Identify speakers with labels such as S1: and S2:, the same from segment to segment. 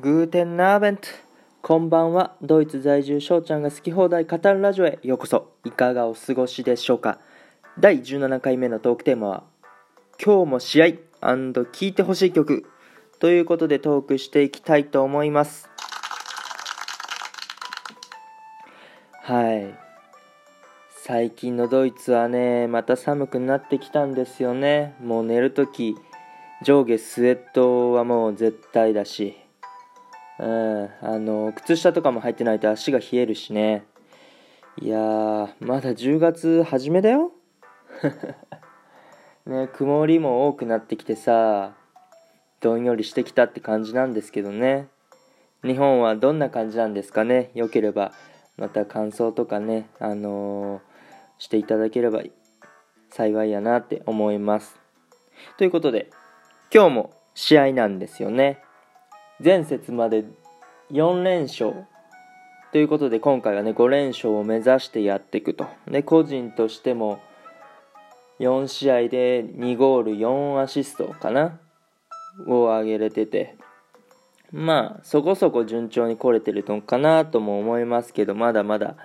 S1: グーテンナーベント。こんばんは。ドイツ在住翔ちゃんが好き放題語るラジオへ。ようこそ。いかがお過ごしでしょうか。第17回目のトークテーマは今日も試合聴いてほしい曲。ということでトークしていきたいと思います。はい。最近のドイツはねまた寒くなってきたんですよね。もう寝るとき上下スウェットはもう絶対だしうん。あの靴下とかも入ってないと足が冷えるしね。いやーまだ10月初めだよ。ね曇りも多くなってきてさどんよりしてきたって感じなんですけどね。日本はどんな感じなんですかね？よければまた感想とかねあのー、していただければ幸いやなって思います。ということで今日も試合なんですよね。前節まで4連勝。ということで今回はね5連勝を目指してやっていくと。で個人としても4試合で2ゴール4アシストかな？を挙げれてて。まあそこそこ順調に来れてるのかなとも思いますけどまだまだ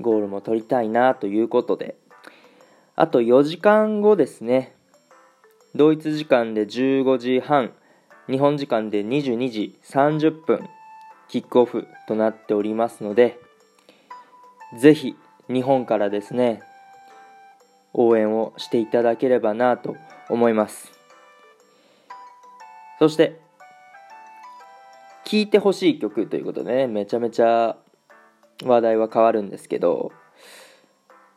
S1: ゴールも取りたいなということで。あと4時間後ですね。ドイツ時間で15時半。日本時間で22時30分キックオフとなっておりますのでぜひ日本からですね応援をしていただければなと思います。そして聴いてほしい曲ということでねめちゃめちゃ話題は変わるんですけど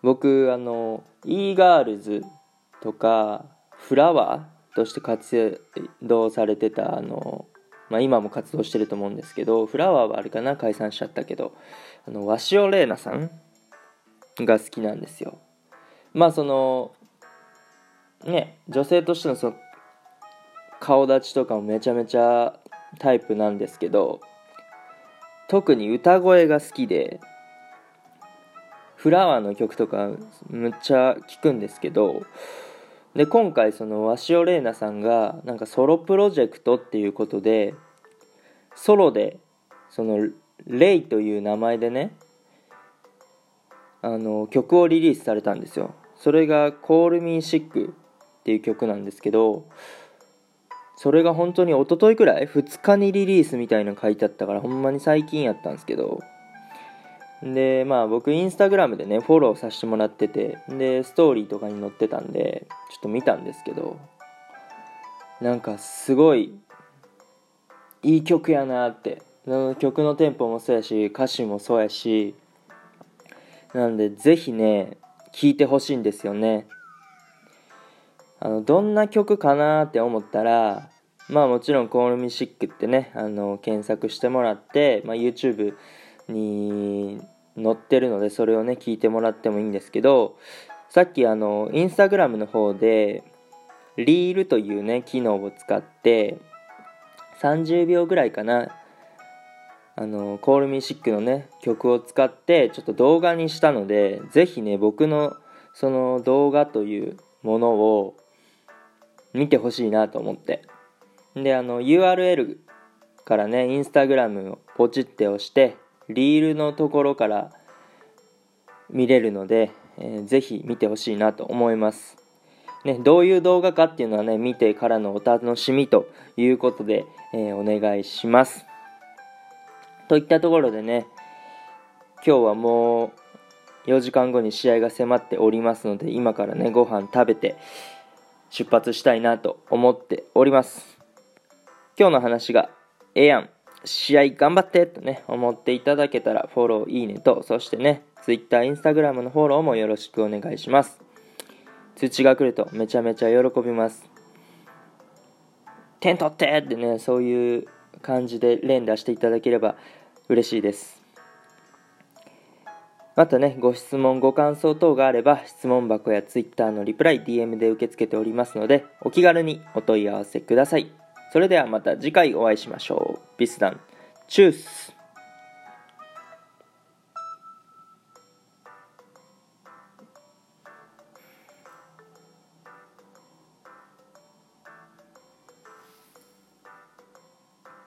S1: 僕あの e ガールズとかフラワーとして活動されてたあの、まあ、今も活動してると思うんですけどフラワーはあれかな解散しちゃったけどあの鷲尾玲奈さんが好きなんですよ。まあそのね女性としてのその顔立ちとかもめちゃめちゃタイプなんですけど特に歌声が好きでフラワーの曲とかむっちゃ聴くんですけどで今回その鷲尾玲奈さんがなんかソロプロジェクトっていうことでソロでそのレイという名前でねあの曲をリリースされたんですよ。それが「Call Me Sick」っていう曲なんですけどそれが本当に一昨日くらい？2日にリリースみたいなの書いてあったからほんまに最近やったんですけど。でまあ僕インスタグラムでねフォローさせてもらっててでストーリーとかに載ってたんでちょっと見たんですけどなんかすごいいい曲やなって。曲のテンポもそうやし歌詞もそうやしなんでぜひね聴いてほしいんですよね。あのどんな曲かなって思ったらまあもちろん「Call Me Sick」ってねあの検索してもらって、まあ、YouTube に載ってるのでそれをね聞いてもらってもいいんですけどさっきあのインスタグラムの方でリールというね機能を使って30秒ぐらいかなあの Call Me Sick のね曲を使ってちょっと動画にしたのでぜひね僕のその動画というものを見てほしいなと思って。であの URL からねインスタグラムをポチって押してリールのところから見れるので、えー、ぜひ見てほしいなと思います。ね、どういう動画かっていうのはね、見てからのお楽しみということで、えー、お願いします。といったところでね、今日はもう4時間後に試合が迫っておりますので、今からね、ご飯食べて出発したいなと思っております。今日の話がええやん。試合頑張ってとね、思っていただけたらフォロー、いいねと、そしてね、Twitter、Instagram のフォローもよろしくお願いします。通知が来るとめちゃめちゃ喜びます。点取ってってね、そういう感じで連打していただければ嬉しいです。またね、ご質問、ご感想等があれば、質問箱や Twitter のリプライ、DM で受け付けておりますので、お気軽にお問い合わせください。それではまた次回お会いしましょう。ビスダン。チュース。